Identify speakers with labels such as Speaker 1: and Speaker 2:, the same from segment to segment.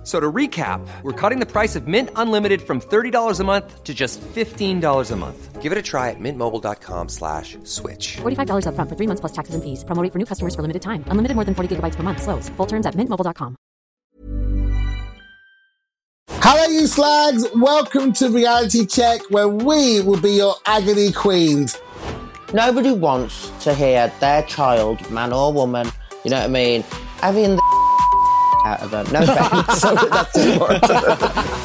Speaker 1: F- So to recap, we're cutting the price of Mint Unlimited from $30 a month to just $15 a month.
Speaker 2: Give it a try at mintmobile.com slash switch.
Speaker 3: $45 upfront for three months plus taxes and fees. Promo rate for new customers for limited time. Unlimited more than 40 gigabytes per month. Slows. Full terms at mintmobile.com.
Speaker 4: Hello, you slags. Welcome to Reality Check, where we will be your agony queens.
Speaker 5: Nobody wants to hear their child, man or woman, you know what I mean, having the out of them. No thanks. Sorry, that's too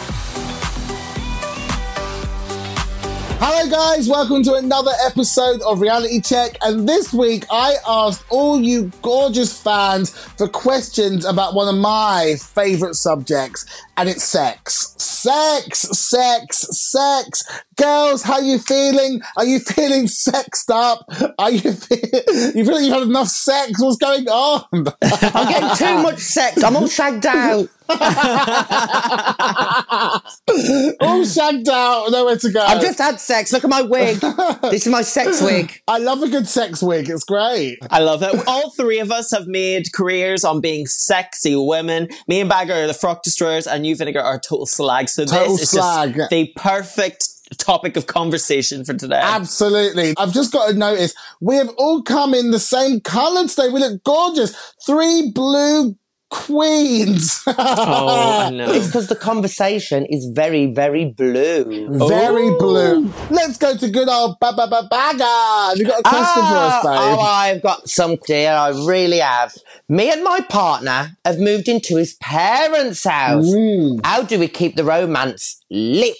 Speaker 4: Hello, guys. Welcome to another episode of Reality Check. And this week, I asked all you gorgeous fans for questions about one of my favorite subjects, and it's sex. Sex, sex, sex. Girls, how you feeling? Are you feeling sexed up? Are you feel- you feel like you've had enough sex? What's going on?
Speaker 5: I'm getting too much sex. I'm all shagged out.
Speaker 4: all shagged out, nowhere to go.
Speaker 5: I've just had sex. Look at my wig. This is my sex wig.
Speaker 4: I love a good sex wig. It's great.
Speaker 6: I love it. All three of us have made careers on being sexy women. Me and Baga are the frock destroyers, and you, Vinegar, are total slag. So
Speaker 4: Total
Speaker 6: this is
Speaker 4: slag.
Speaker 6: just the perfect topic of conversation for today.
Speaker 4: Absolutely. I've just got to notice we have all come in the same colour today. We look gorgeous. Three blue queens.
Speaker 6: oh, I know.
Speaker 5: It's because the conversation is very, very blue.
Speaker 4: Very blue. Let's go to good old Baba ba ba bagger. Have you got a question for us,
Speaker 5: Ah,
Speaker 4: babe?
Speaker 5: Oh, I've got some, dear. I really have. Me and my partner have moved into his parents' house.
Speaker 4: Mm.
Speaker 5: How do we keep the romance lit?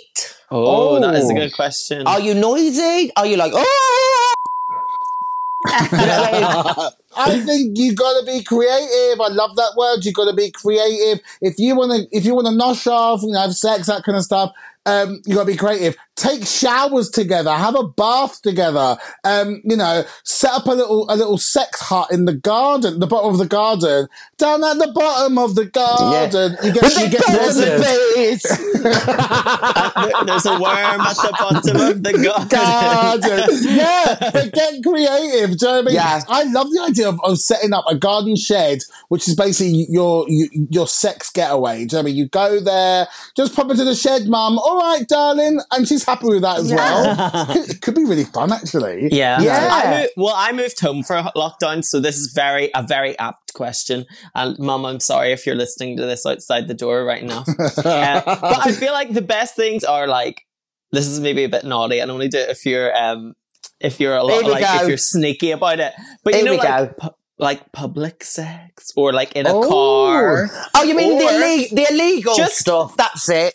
Speaker 6: Oh, that is a good question.
Speaker 5: Are you noisy? Are you like, oh?
Speaker 4: I think you got to be creative. I love that word. You got to be creative. If you want to, if you want to nosh off, you know, have sex, that kind of stuff. Um, you got to be creative. Take showers together. Have a bath together. Um, you know, set up a little a little sex hut in the garden, the bottom of the garden. Down at the bottom of the garden, you get you get
Speaker 6: There's a There's a worm at the bottom of the garden.
Speaker 4: garden. yeah, but get creative. Do you know what I mean?
Speaker 5: Yeah.
Speaker 4: I love the idea of, of setting up a garden shed, which is basically your your, your sex getaway. Do you know what I mean? You go there, just pop into the shed, mum. All right, darling, and she's happy with that as well. Could, it could be really fun, actually.
Speaker 6: Yeah.
Speaker 5: Yeah.
Speaker 6: I moved, well, I moved home for lockdown, so this is very a very apt question. And Mum, I'm sorry if you're listening to this outside the door right now. Uh, but I feel like the best things are like this is maybe a bit naughty, and only do it if you're um if you're a lot like
Speaker 5: go.
Speaker 6: if you're sneaky about it. But you
Speaker 5: Here
Speaker 6: know, like, pu- like public sex or like in a
Speaker 4: Oh.
Speaker 6: car.
Speaker 5: Oh, you mean the,
Speaker 6: Or-
Speaker 5: illeg- the illegal
Speaker 6: Just-
Speaker 5: stuff? That's it.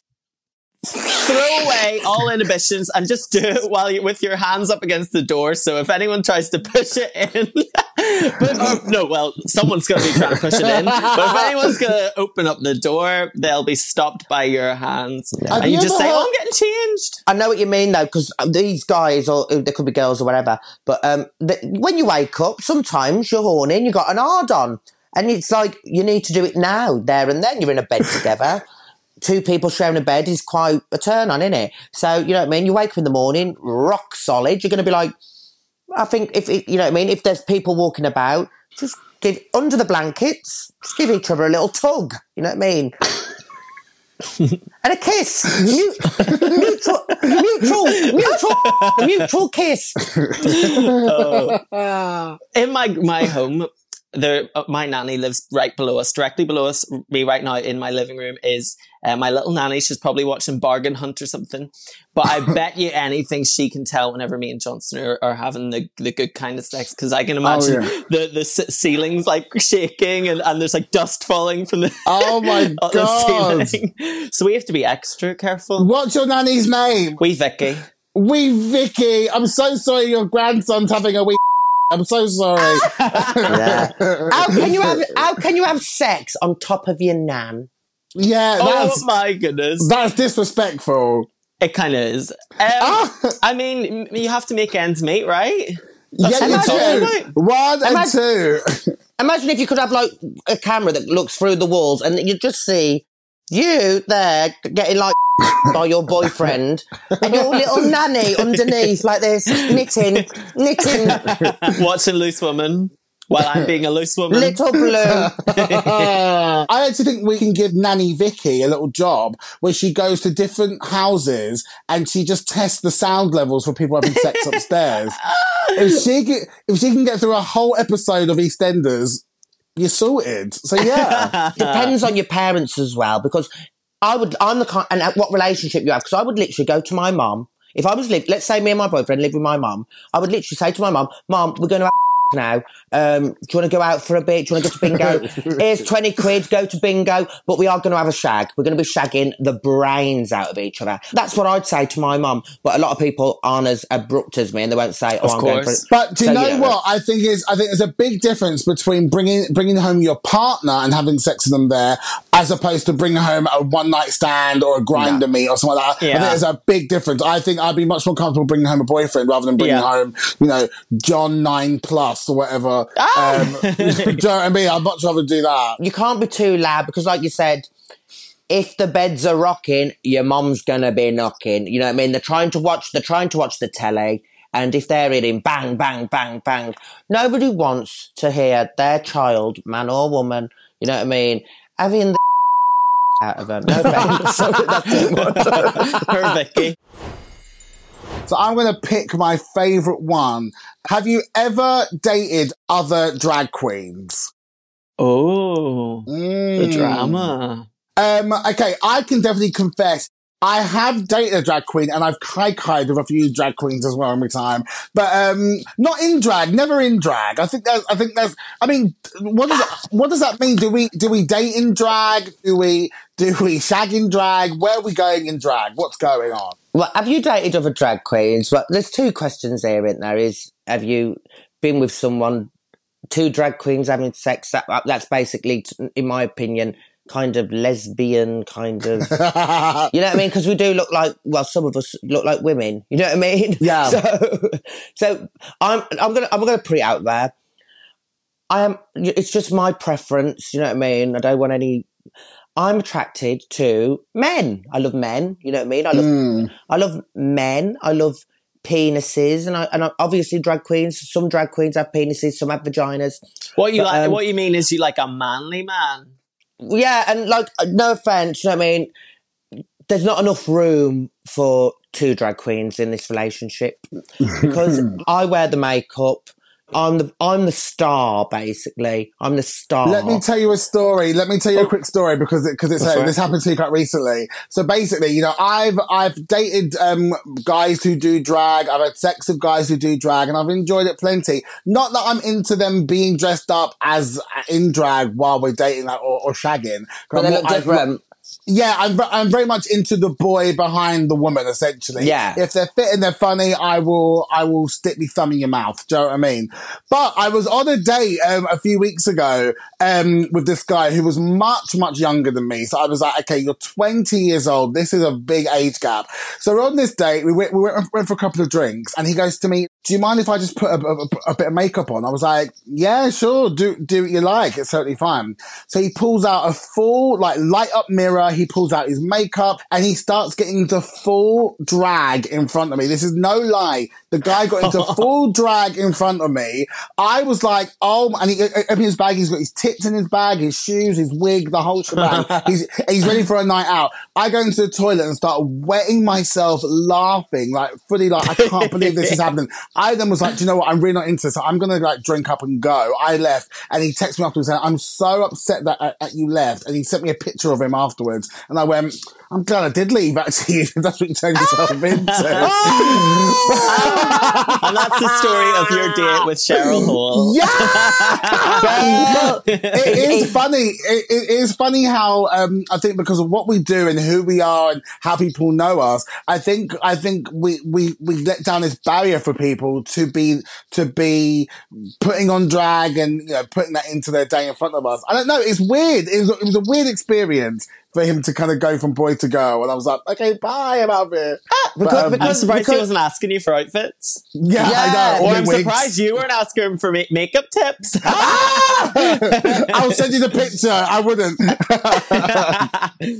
Speaker 6: Throw away all inhibitions and just do it while you with your hands up against the door. So if anyone tries to push it in, but or, no, well, someone's going to be trying to push it in. But if anyone's going to open up the door, they'll be stopped by your hands,
Speaker 4: Have
Speaker 6: and you,
Speaker 4: you
Speaker 6: just say,
Speaker 4: heard-
Speaker 6: "Oh, I'm getting changed."
Speaker 5: I know what you mean though, because these guys, or they could be girls or whatever, but um, the, when you wake up, sometimes you're horny and you got an hard on, and it's like you need to do it now, there and then. You're in a bed together. Two people sharing a bed is quite a turn on, isn't it? So you know what I mean. You wake up in the morning, rock solid. You're going to be like, I think if it, you know what I mean. If there's people walking about, just give under the blankets, just give each other a little tug. You know what I mean? and a kiss, Mu- mutual, mutual, mutual, mutual kiss. Oh.
Speaker 6: In my my home, there uh, my nanny lives right below us, directly below us. Me right now in my living room is uh, my little nanny. She's probably watching Bargain Hunt or something. But I bet you anything she can tell whenever me and Johnson are, are having the, the good kind of sex because I can imagine
Speaker 4: yeah.
Speaker 6: the the c- ceilings like shaking and, and there's like dust falling from the
Speaker 4: Oh my god!
Speaker 6: So we have to be extra careful.
Speaker 4: What's your nanny's name?
Speaker 6: We Vicky.
Speaker 4: Wee Vicky. I'm so sorry your grandson's having a wee. I'm so sorry.
Speaker 5: Yeah. How can you have how can you have sex on top of your nan?
Speaker 4: yeah,
Speaker 6: Oh
Speaker 4: that's
Speaker 6: my goodness.
Speaker 4: that's disrespectful.
Speaker 6: It kind of is. Um,
Speaker 4: Ah.
Speaker 6: I mean, you have to make ends meet, right?
Speaker 4: Yeah, you do.
Speaker 6: about.
Speaker 4: One and
Speaker 5: Imagine-
Speaker 4: two.
Speaker 5: Imagine if you could have like a camera that looks through the walls and you just see you there getting like by your boyfriend and your little nanny underneath like this, knitting, knitting,
Speaker 6: Watching Loose Woman while I'm being a loose woman.
Speaker 5: little blue.
Speaker 4: I actually think we can give Nanny Vicky a little job where she goes to different houses and she just tests the sound levels for people having sex upstairs. If she can, if she can get through a whole episode of EastEnders, you're sorted. So yeah,
Speaker 5: Depends on your parents as well, because I would, I'm the kind, and uh, what relationship you have, because I would literally go to my mum. If I was live, let's say me and my boyfriend live with my mum, I would literally say to my mum, Mum, we're going to have now. Um, do you want to go out for a bit? Do you want to go to bingo? Here's 20 quid, go to bingo, but we are going to have a shag. We're going to be shagging the brains out of each other. That's what I'd say to my mum, but a lot of people aren't as abrupt as me and they won't say, oh,
Speaker 6: Of
Speaker 5: I'm going for
Speaker 6: course.
Speaker 5: it.
Speaker 4: But do you
Speaker 5: So,
Speaker 4: know
Speaker 5: yeah.
Speaker 4: what I think is? I think there's a big difference between bringing bringing home your partner and having sex with them there, as opposed to bringing home a one night stand or a Grindr meet or something like that. I think there's a big difference. I think I'd be much more comfortable bringing home a boyfriend rather than bringing
Speaker 6: Yeah.
Speaker 4: home, you know, John Nine Plus or whatever.
Speaker 5: Ah!
Speaker 4: Um, do you know what I mean? I'd much rather do that.
Speaker 5: you can't be too loud because, like you said, if the beds are rocking, your mum's gonna be knocking. You know what I mean? They're trying to watch. They're trying to watch the telly, and if they're hitting bang, bang, bang, bang, nobody wants to hear their child, man or woman. You know what I mean? Having the out of them. No. Sorry, that's too much.
Speaker 6: Her Vicky.
Speaker 4: So I'm going to pick my favorite one. Have you ever dated other drag queens?
Speaker 6: Oh, the
Speaker 4: Mm.
Speaker 6: drama.
Speaker 4: Um, okay, I can definitely confess. I have dated a drag queen and I've kai kaied with a few drag queens as well in my time, but um, not in drag, never in drag. I think that's, I think that's, I mean, what does that, what does that mean? Do we, do we date in drag? Do we, do we shag in drag? Where are we going in drag? What's going on?
Speaker 5: Well, have you dated other drag queens? Well, there's two questions there, isn't there? Is have you been with someone, two drag queens having sex? That, uh, that's basically, in my opinion, kind of lesbian, kind of. You know what I mean? Because we do look like, well, some of us look like women. You know what I mean?
Speaker 4: Yeah.
Speaker 5: So, so I'm, I'm gonna, I'm gonna put it out there. I am. It's just my preference. You know what I mean? I don't want any. I'm attracted to men. I love men. You know what I mean? I love, I love men. I love penises, and I, and I, obviously drag queens. Some drag queens have penises, some have vaginas.
Speaker 6: What you
Speaker 5: But,
Speaker 6: like?
Speaker 5: um,
Speaker 6: what you mean is you like a manly man?
Speaker 5: Yeah, and like, no offense, you know what I mean? There's not enough room for two drag queens in this relationship because I wear the makeup. I'm the I'm the star, basically. I'm the star.
Speaker 4: Let me tell you a story. Let me tell you a quick story because it, because it's uh,
Speaker 6: right.
Speaker 4: this happened to me quite recently. So basically, you know, I've I've dated um guys who do drag. I've had sex with guys who do drag, and I've enjoyed it plenty. Not that I'm into them being dressed up as uh, in drag while we're dating like, or, or shagging.
Speaker 5: but they
Speaker 4: I'm
Speaker 5: look
Speaker 4: more- I-
Speaker 5: different.
Speaker 4: Yeah, I'm I'm very much into the boy behind the woman, essentially.
Speaker 5: Yeah.
Speaker 4: If they're fit and they're funny, I will I will stick my thumb in your mouth. Do you know what I mean? But I was on a date um, a few weeks ago um, with this guy who was much much younger than me. So I was like, okay, you're 20 years old. This is a big age gap. So we're on this date. We went, we went, went for a couple of drinks, and he goes to me, "Do you mind if I just put a, a, a bit of makeup on?" I was like, "Yeah, sure. Do do what you like. It's totally fine." So he pulls out a full like light up mirror. He pulls out his makeup and he starts getting into full drag in front of me. This is no lie. The guy got into full drag in front of me. I was like, oh, and he opened his bag. He's got his tits in his bag, his shoes, his wig, the whole shebang. he's he's ready for a night out. I go into the toilet and start wetting myself, laughing like fully like I can't believe this is happening. I then was like, do you know what? I'm really not into this. I'm gonna like drink up and go. I left, and he texted me afterwards saying, "I'm so upset that, uh, that you left," and he sent me a picture of him afterwards. And I went, I'm glad I did leave, actually, if that's what you turned yourself into.
Speaker 6: and that's the story of your date with Cheryl Hole.
Speaker 4: yeah! it is funny. It, it is funny how, um, I think because of what we do and who we are and how people know us, I think, I think we, we, we let down this barrier for people people to be to be putting on drag and you know putting that into their day in front of us. I don't know. It's weird. It was, it was a weird experience for him to kind of go from boy to girl, and I was like, okay, bye, I'm out of here.
Speaker 5: because-
Speaker 4: But, um,
Speaker 5: because-
Speaker 6: I'm surprised
Speaker 5: because-
Speaker 6: he wasn't asking you for outfits.
Speaker 4: yeah,
Speaker 5: Yeah,
Speaker 4: I know.
Speaker 6: Or I'm
Speaker 4: wigs.
Speaker 6: surprised you weren't asking him for ma- makeup tips.
Speaker 4: I'll send you the picture. I wouldn't.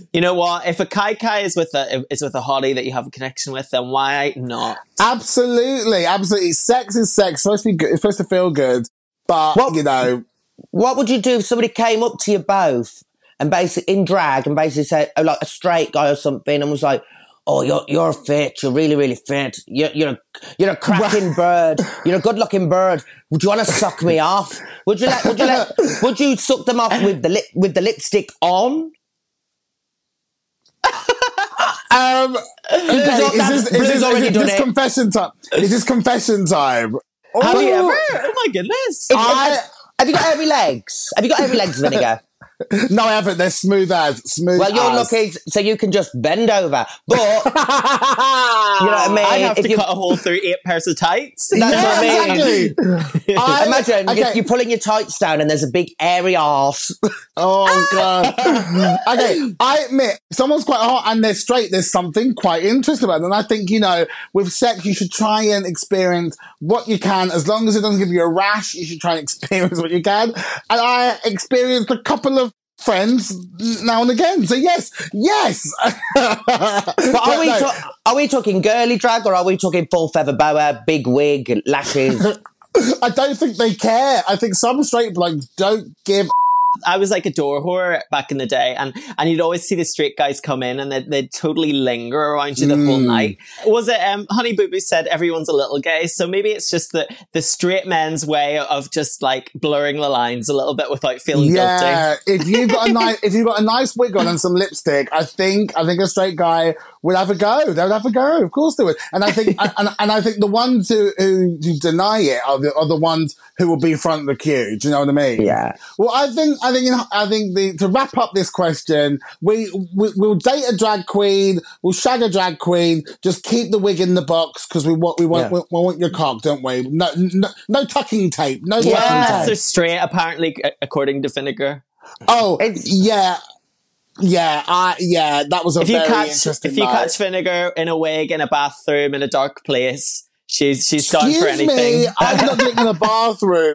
Speaker 6: you know what? If a kai kai is with a is with a hottie that you have a connection with, then why not?
Speaker 4: absolutely, absolutely. Sex is sex. It's supposed to be good. It's supposed to feel good, but
Speaker 5: Well-
Speaker 4: you know,
Speaker 5: What would you do if somebody came up to you both and basically in drag and basically said, oh, like a straight guy or something, and was like, "Oh, you're you're fit. You're really really fit. You're you're a, you're a cracking bird. You're a good looking bird. Would you want to suck me off? Would you let Would you let Would you suck them off with the lip with the lipstick on?
Speaker 4: um, okay, is this, is this, is
Speaker 5: already
Speaker 4: this,
Speaker 5: done
Speaker 4: this
Speaker 5: it.
Speaker 4: confession time? Is this confession time?
Speaker 6: Have you ever? Oh my goodness!
Speaker 5: If-
Speaker 4: I-
Speaker 5: have you got hairy legs? Have you got hairy legs, Vinegar?
Speaker 4: No, I haven't. They're smooth as smooth.
Speaker 5: Well, you're
Speaker 4: as.
Speaker 5: lucky, so you can just bend over. But you know what I mean.
Speaker 6: I have
Speaker 5: If
Speaker 6: to
Speaker 5: you-
Speaker 6: cut a hole through eight pairs of tights.
Speaker 5: That's
Speaker 4: yeah,
Speaker 5: what I mean.
Speaker 4: exactly. I-
Speaker 5: Imagine
Speaker 4: okay.
Speaker 5: if you're pulling your tights down and there's a big airy arse.
Speaker 4: Oh god. okay, I admit someone's quite hot and they're straight. There's something quite interesting about them. And I think you know, with sex, you should try and experience what you can. As long as it doesn't give you a rash, you should try and experience what you can. And I experienced a couple of friends now and again. So yes, yes. but
Speaker 5: are we ta- are we talking girly drag or are we talking full feather boa, big wig, lashes?
Speaker 4: I don't think they care. I think some straight blokes don't give.
Speaker 6: I was like a door whore back in the day, and and you'd always see the straight guys come in, and they'd, they'd totally linger around you the whole night. Was it? Um, Honey Boo Boo said everyone's a little gay, so maybe it's just the the straight men's way of just like blurring the lines a little bit without feeling guilty.
Speaker 4: Yeah, if you got a nice, if you got a nice wig on and some lipstick, I think I think a straight guy would have a go. They would have a go. Of course they would. And I think, and, and I think the ones who, who, who deny it are the, are the ones who will be front of the queue. Do you know what I mean?
Speaker 5: Yeah.
Speaker 4: Well, I think, I think, I think the, to wrap up this question, we, we, we'll date a drag queen, we'll shag a drag queen, just keep the wig in the box because we want, we want,
Speaker 5: Yeah.
Speaker 4: we, we want your cock, don't we? No, no, no tucking tape. No tucking
Speaker 5: Yeah.
Speaker 4: tape.
Speaker 6: So straight, apparently, according to Vinegar.
Speaker 4: Oh,
Speaker 5: It's-
Speaker 4: yeah. Yeah, I yeah, that was a
Speaker 6: If you
Speaker 4: very
Speaker 6: catch
Speaker 4: interesting
Speaker 6: if you
Speaker 4: night.
Speaker 6: catch Vinegar in a wig in a bathroom in a dark place, she's she's down for anything.
Speaker 4: me, I'm not getting in a bathroom.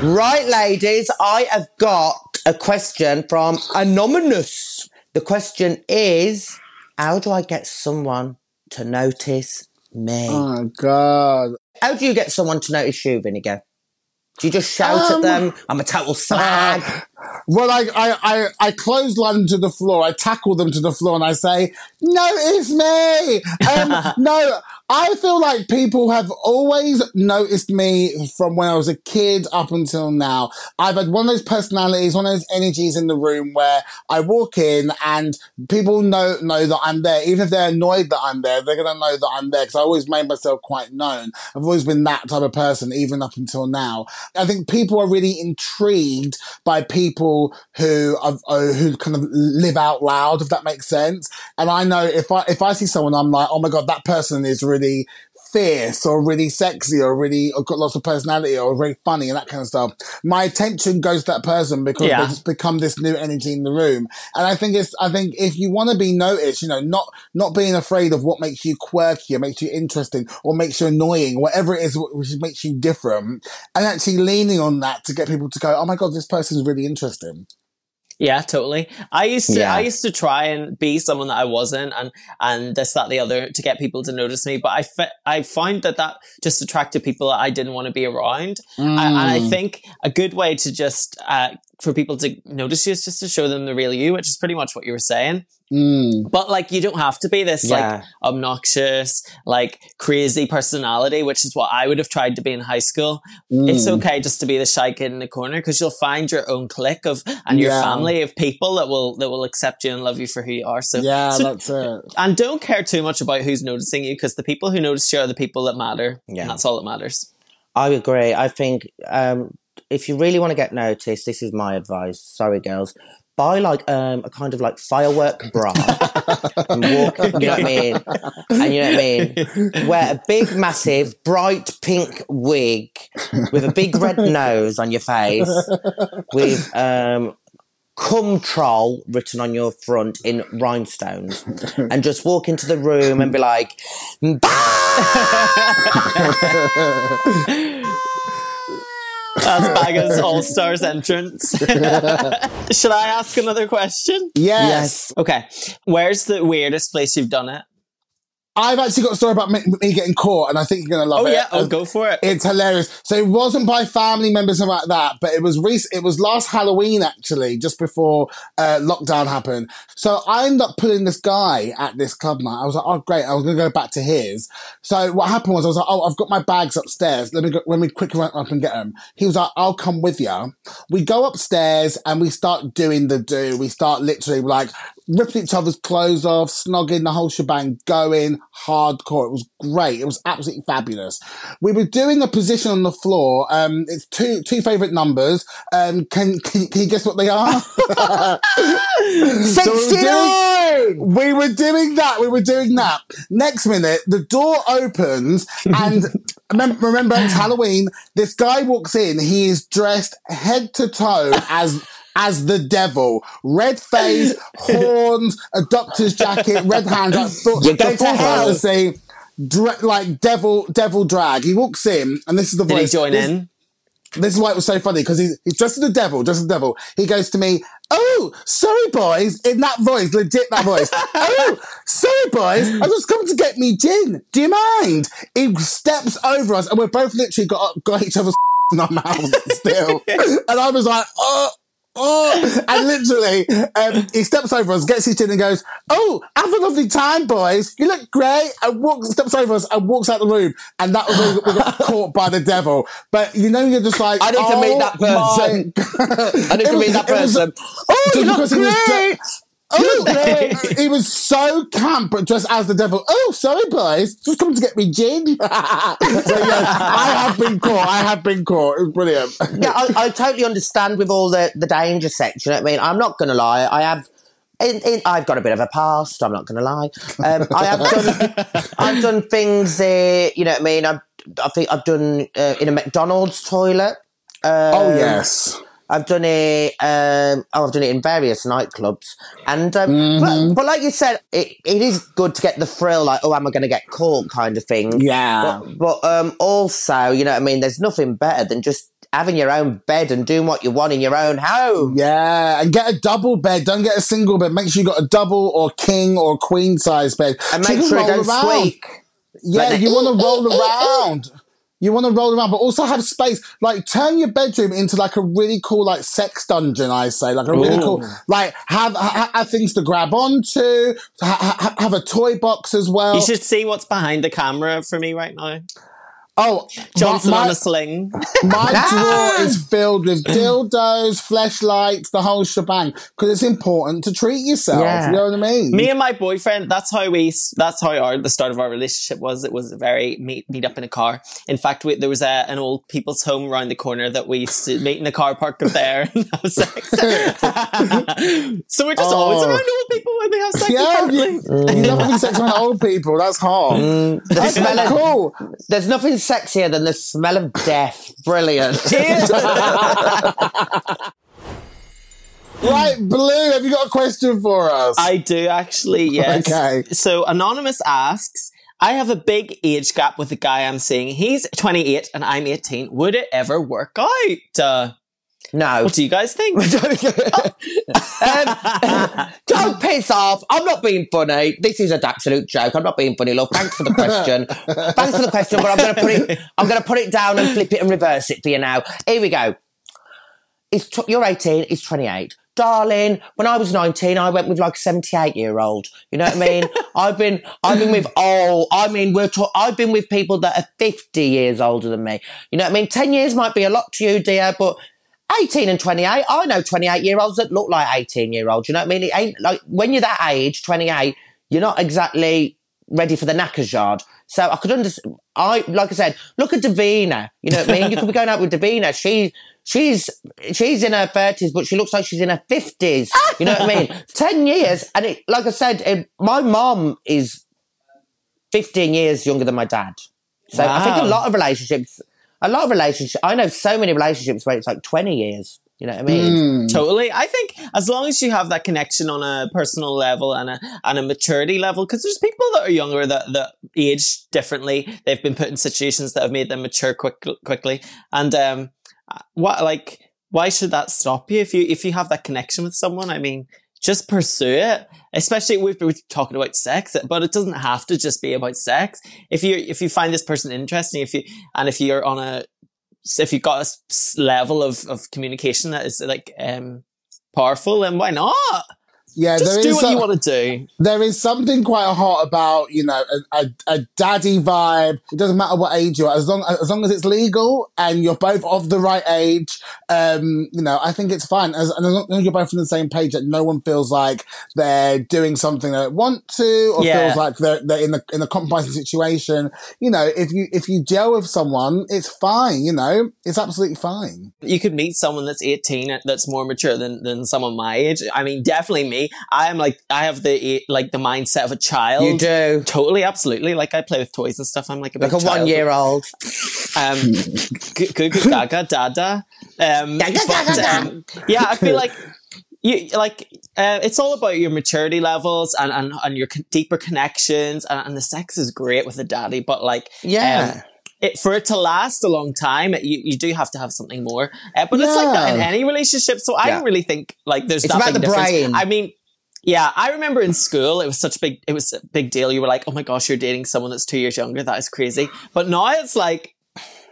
Speaker 5: Right, ladies, I have got a question from Anonymous. The question is How do I get someone to notice me?
Speaker 4: Oh god.
Speaker 5: How do you get someone to notice you, Vinegar? Do you just shout at
Speaker 4: Um,
Speaker 5: them, I'm a total slag?
Speaker 4: Well, I, I, I, I clothesline them to the floor. I tackle them to the floor and I say, notice me. Um, no, I feel like people have always noticed me from when I was a kid up until now. I've had one of those personalities, one of those energies in the room where I walk in and people know, know that I'm there. Even if they're annoyed that I'm there, they're going to know that I'm there because I always made myself quite known. I've always been that type of person, even up until now. I think people are really intrigued by people who are, uh, who kind of live out loud, if that makes sense. And I know if I if I see someone, I'm like, oh my god, that person is really fierce or really sexy or really or got lots of personality or very funny and that kind of stuff. My attention goes to that person because
Speaker 6: Yeah.
Speaker 4: they just become this new energy in the room. And I think it's I think if you want to be noticed, you know, not not being afraid of what makes you quirky or makes you interesting or makes you annoying, whatever it is which makes you different, and actually leaning on that to get people to go, oh my god, this person's really interesting.
Speaker 6: Yeah, totally. I used to,
Speaker 5: Yeah.
Speaker 6: I used to try and be someone that I wasn't, and and this, that, the other, to get people to notice me. But I, fe- I found that that just attracted people that I didn't want to be around. I, and I think a good way to just uh, for people to notice you. is just to show them the real you, which is pretty much what you were saying.
Speaker 4: Mm.
Speaker 6: But like, you don't have to be this
Speaker 5: Yeah.
Speaker 6: like obnoxious, like crazy personality, which is what I would have tried to be in high school. It's
Speaker 4: Mm.
Speaker 6: okay just to be the shy kid in the corner because you'll find your own clique of and your
Speaker 4: Yeah.
Speaker 6: family of people that will that will accept you and love you for who you are. So
Speaker 4: Yeah,
Speaker 6: so-
Speaker 4: that's it.
Speaker 6: and don't care too much about who's noticing you because the people who notice you are the people that matter.
Speaker 5: Yeah.
Speaker 6: That's all that matters.
Speaker 5: I agree. I think um, if you really want to get noticed, this is my advice. Sorry, girls. Buy like um, a kind of like firework bra and walk. You know what I mean? And you know what I mean? Wear a big, massive, bright pink wig with a big red nose on your face, with um, "cum troll" written on your front in rhinestones, and just walk into the room and be like,
Speaker 6: That's Baga's All Stars entrance. Should I ask another question?
Speaker 4: Yes.
Speaker 6: Okay. Where's the weirdest place you've done it?
Speaker 4: I've actually got a story about me, me getting caught, and I think you're gonna love
Speaker 6: Oh
Speaker 4: it.
Speaker 6: Oh yeah, oh go for it.
Speaker 4: It's hilarious. So it wasn't by family members and like that, but it was rec- It was last Halloween actually, just before uh, lockdown happened. So I ended up pulling this guy at this club night. I was like, oh great, I was gonna go back to his. So what happened was I was like, oh, I've got my bags upstairs. Let me go, let me quickly run up and get them. He was like, I'll come with you. We go upstairs and we start doing the do. We start literally like ripping each other's clothes off, snogging the whole shebang, going hardcore. It was great. It was absolutely fabulous. We were doing a position on the floor. Um, it's two two favorite numbers. Um, can can, can you guess what they are? So we were doing- we were doing that. We were doing that. Next minute, the door opens, and remember, remember it's Halloween. This guy walks in. He is dressed head to toe as as the devil. Red face, horns, a doctor's jacket, red hands. Like, full,
Speaker 5: You're going
Speaker 4: the full
Speaker 5: to
Speaker 4: fantasy, dra- like devil, devil drag. He walks in, and this is the
Speaker 6: Did he
Speaker 4: voice.
Speaker 6: join
Speaker 4: This-
Speaker 6: in?
Speaker 4: this is why it was so funny because he's, he's dressed as the devil, dressed as the devil. He goes to me, Oh, sorry, boys, in that voice, legit that voice. oh, sorry, boys, I just come to get me gin. Do you mind? He steps over us, and we're both literally got, got each other's in our mouths still. and I was like, Oh, oh. And literally, um, he steps over us, gets his chin, and goes, Oh, have a lovely time, boys. You look great. And walks, steps over us and walks out the room. And that was when we got caught by the devil. But you know, you're just like,
Speaker 5: I need to meet
Speaker 4: "Oh
Speaker 5: that person. I need to
Speaker 4: was-
Speaker 5: meet that
Speaker 4: it was-
Speaker 5: person.
Speaker 4: Oh,
Speaker 5: you look great.
Speaker 4: Oh, he was so camp, but dressed as the devil. Oh, sorry, boys, just come to get me gin. so yeah, I have been caught. I have been caught. It was brilliant.
Speaker 5: yeah, I, I totally understand with all the, the danger section. I mean, I'm not going to lie. I have. In, in, I've got a bit of a past. I'm not going to lie. Um, I have done. I've done things. Uh, you know what I mean. I've, I think I've done uh, in a McDonald's toilet. Um,
Speaker 4: oh yes.
Speaker 5: I've done it. Um, oh, I've done it in various nightclubs, and um,
Speaker 4: Mm-hmm.
Speaker 5: but, but like you said, it, it is good to get the thrill, like oh, am I going to get caught, kind of thing.
Speaker 4: Yeah.
Speaker 5: But, but um, also, you know, what I mean, there's nothing better than just having your own bed and doing what you want in your own home.
Speaker 4: Yeah, and get a double bed. Don't get a single bed. Make sure you got a double or king or queen size bed.
Speaker 5: And make sure you don't
Speaker 4: around.
Speaker 5: squeak.
Speaker 4: Yeah,
Speaker 5: Like
Speaker 4: you want to roll around. You want to roll around, but also have space. Like turn your bedroom into like a really cool like sex dungeon. I say like a really cool like have ha- have things to grab onto. Ha- ha- have a toy box as well.
Speaker 6: You should see what's behind the camera for me right now.
Speaker 4: Oh,
Speaker 6: Johnson
Speaker 4: my,
Speaker 6: on a sling.
Speaker 4: my drawer is filled with dildos, flashlights, the whole shebang. Because it's important to treat yourself.
Speaker 5: Yeah.
Speaker 4: You know what I mean?
Speaker 6: Me and my boyfriend, that's how we, that's how our, the start of our relationship was. It was a very meet, meet up in a car. In fact, we, there was a, an old people's home around the corner that we used to meet in a car park up there and have sex. so we're just always
Speaker 4: Oh.
Speaker 6: around old people when they have sex.
Speaker 4: yeah,
Speaker 6: apparently.
Speaker 4: you, you love having sex around old people. That's hard.
Speaker 5: The
Speaker 4: That's
Speaker 5: smell
Speaker 4: cool.
Speaker 5: There's nothing sexier than the smell of death. Brilliant.
Speaker 4: Right, Blu, have you got a question for us?
Speaker 6: I do actually, yes.
Speaker 4: Okay.
Speaker 6: So Anonymous asks, I have a big age gap with the guy I'm seeing. He's 28 and I'm 18. Would it ever work out? Uh,
Speaker 5: No.
Speaker 6: what do you guys think?
Speaker 5: um, don't piss off. I'm not being funny. This is an absolute joke. I'm not being funny, love. Thanks for the question. Thanks for the question, but I'm gonna put it I'm gonna put it down and flip it and reverse it for you now. Here we go. it's tw- you're 18, it's 28. Darling, when I was 19, I went with like a 78 year old. You know what I mean? I've been, I've been with, oh, I mean, we're, ta- I've been with people that are 50 years older than me. You know what I mean? 10 years might be a lot to you, dear, but 18 and 28, I know 28 year olds that look like 18 year olds. You know what I mean? It ain't like when you're that age, 28, you're not exactly ready for the knackers yard. So I could understand. I like I said, look at Divina. You know what I mean? You could be going out with Divina. She she's she's in her thirties, but she looks like she's in her fifties. You know what I mean? Ten years, and it like I said, it, my mom is fifteen years younger than my dad. So I think a lot of relationships, a lot of relationships. I know so many relationships where it's like twenty years. You know what I mean?
Speaker 6: Totally. I think as long as you have that connection on a personal level and a and a maturity level, because there's people that are younger that, that age differently. They've been put in situations that have made them mature quick, quickly. And um, what like why should that stop you if you if you have that connection with someone? I mean, just pursue it. Especially we've been talking about sex, but it doesn't have to just be about sex. If you if you find this person interesting, if you and if you're on a if you've got a level of, of communication that is like um powerful, then why not?
Speaker 4: Yeah,
Speaker 6: Just
Speaker 4: there
Speaker 6: do
Speaker 4: is
Speaker 6: what
Speaker 4: a-
Speaker 6: you want to do.
Speaker 4: there is something quite hot about you know a, a, a daddy vibe. It doesn't matter what age you are, as long as long as it's legal and you're both of the right age. Um, you know, I think it's fine as, and as long as you're both on the same page. That no one feels like they're doing something they don't want to, or
Speaker 6: Yeah.
Speaker 4: feels like they're they're in a in a compromising situation. You know, if you if you gel with someone, it's fine. You know, it's absolutely fine.
Speaker 6: You could meet someone that's 18 that's more mature than, than someone my age. I mean, definitely me. I am like, I have the, like the mindset of a child.
Speaker 5: You do.
Speaker 6: Totally, absolutely. Like I play with toys and stuff. I'm like a
Speaker 5: Like a one year old.
Speaker 6: Um, g- goo goo gaga dada. Um, but, um, yeah, I feel like you like uh, it's all about your maturity levels and and, and your con- deeper connections and, and the sex is great with a daddy, but like
Speaker 5: Yeah.
Speaker 6: um, it, for it to last a long time, you, you do have to have something more. Uh, but it's like that in any relationship. So I
Speaker 5: Yeah.
Speaker 6: don't really think like there's
Speaker 5: It's
Speaker 6: that
Speaker 5: about
Speaker 6: big
Speaker 5: the
Speaker 6: difference.
Speaker 5: brain.
Speaker 6: I mean, yeah, I remember in school it was such a big it was a big deal. You were like, oh my gosh, you're dating someone that's two years younger. That is crazy. But now it's like,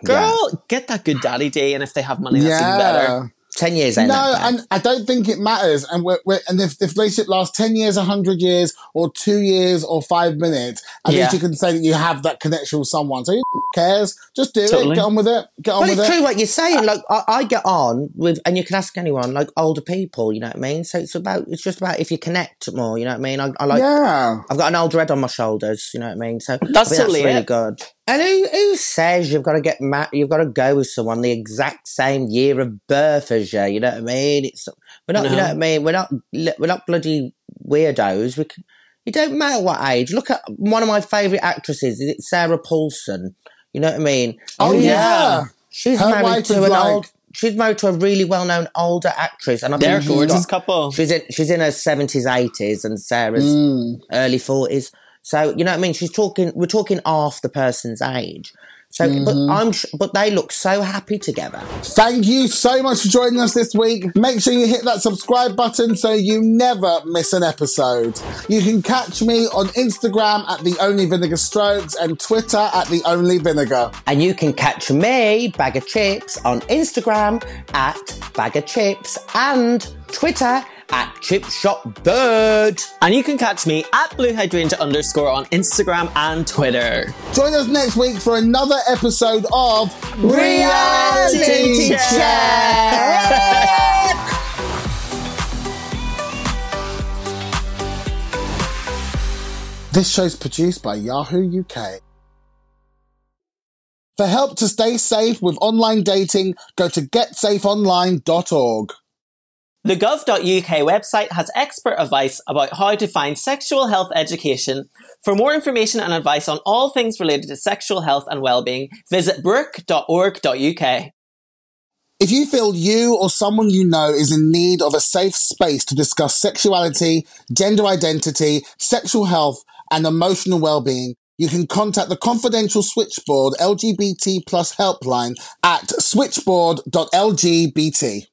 Speaker 6: girl, get that good daddy day, and if they have money, that's even better.
Speaker 5: 10 years ain't
Speaker 4: No,
Speaker 5: that bad.
Speaker 4: and I don't think it matters. And we're, we're, and if, if the relationship lasts 10 years, 100 years, or two years, or five minutes, at
Speaker 6: Yeah.
Speaker 4: least you can say that you have that connection with someone. So who cares? Just do
Speaker 6: Totally.
Speaker 4: it. Get on with it. Get on
Speaker 5: But
Speaker 4: with
Speaker 5: it's
Speaker 4: it.
Speaker 5: true what you're saying. Like I, I get on with, and you can ask anyone, like older people. You know what I mean? So it's about, it's just about if you connect more. You know what I mean? I, I like.
Speaker 4: yeah.
Speaker 5: I've got an old head on my shoulders. You know what I mean? So
Speaker 6: That's
Speaker 5: I think
Speaker 6: totally
Speaker 5: really
Speaker 6: it.
Speaker 5: good. And who, who says you've got to get married? You've got to go with someone the exact same year of birth as you. You know what I mean? It's we're not. You know what I mean? We're not. We're not bloody weirdos. We can, it don't matter what age. Look at one of my favourite actresses. Is it Sarah Paulson? You know what I mean?
Speaker 4: Oh,
Speaker 5: She's-
Speaker 4: yeah.
Speaker 5: She's
Speaker 4: Her
Speaker 5: married to an
Speaker 4: like-
Speaker 5: old. She's married to a really well-known older actress, and I
Speaker 6: They're
Speaker 5: think she's
Speaker 6: gorgeous
Speaker 5: got-
Speaker 6: couple.
Speaker 5: She's in. She's in her seventies, eighties, and Sarah's
Speaker 4: Mm.
Speaker 5: early forties. So you know what I mean. She's talking. We're talking half the person's age. So, but
Speaker 4: Mm-hmm.
Speaker 5: I'm. sh- But they look so happy together.
Speaker 4: Thank you so much for joining us this week. Make sure you hit that subscribe button so you never miss an episode. You can catch me on Instagram at the Only Vinegar Strokes and Twitter at the Only Vinegar.
Speaker 5: And you can catch me, Baga Chipz, on Instagram at Baga Chipz and Twitter at Chip Shop Bird.
Speaker 6: And you can catch me at Blu Hydrangea underscore on Instagram and Twitter.
Speaker 4: Join us next week for another episode of
Speaker 5: Reality Check.
Speaker 4: This show's produced by Yahoo UK. For help to stay safe with online dating, go to getsafeonline.org.
Speaker 6: The gov.uk website has expert advice about how to find sexual health education. For more information and advice on all things related to sexual health and well-being, visit brook.org.uk.
Speaker 4: If you feel you or someone you know is in need of a safe space to discuss sexuality, gender identity, sexual health, and emotional well-being, you can contact the confidential switchboard LGBT plus helpline at switchboard.lgbt.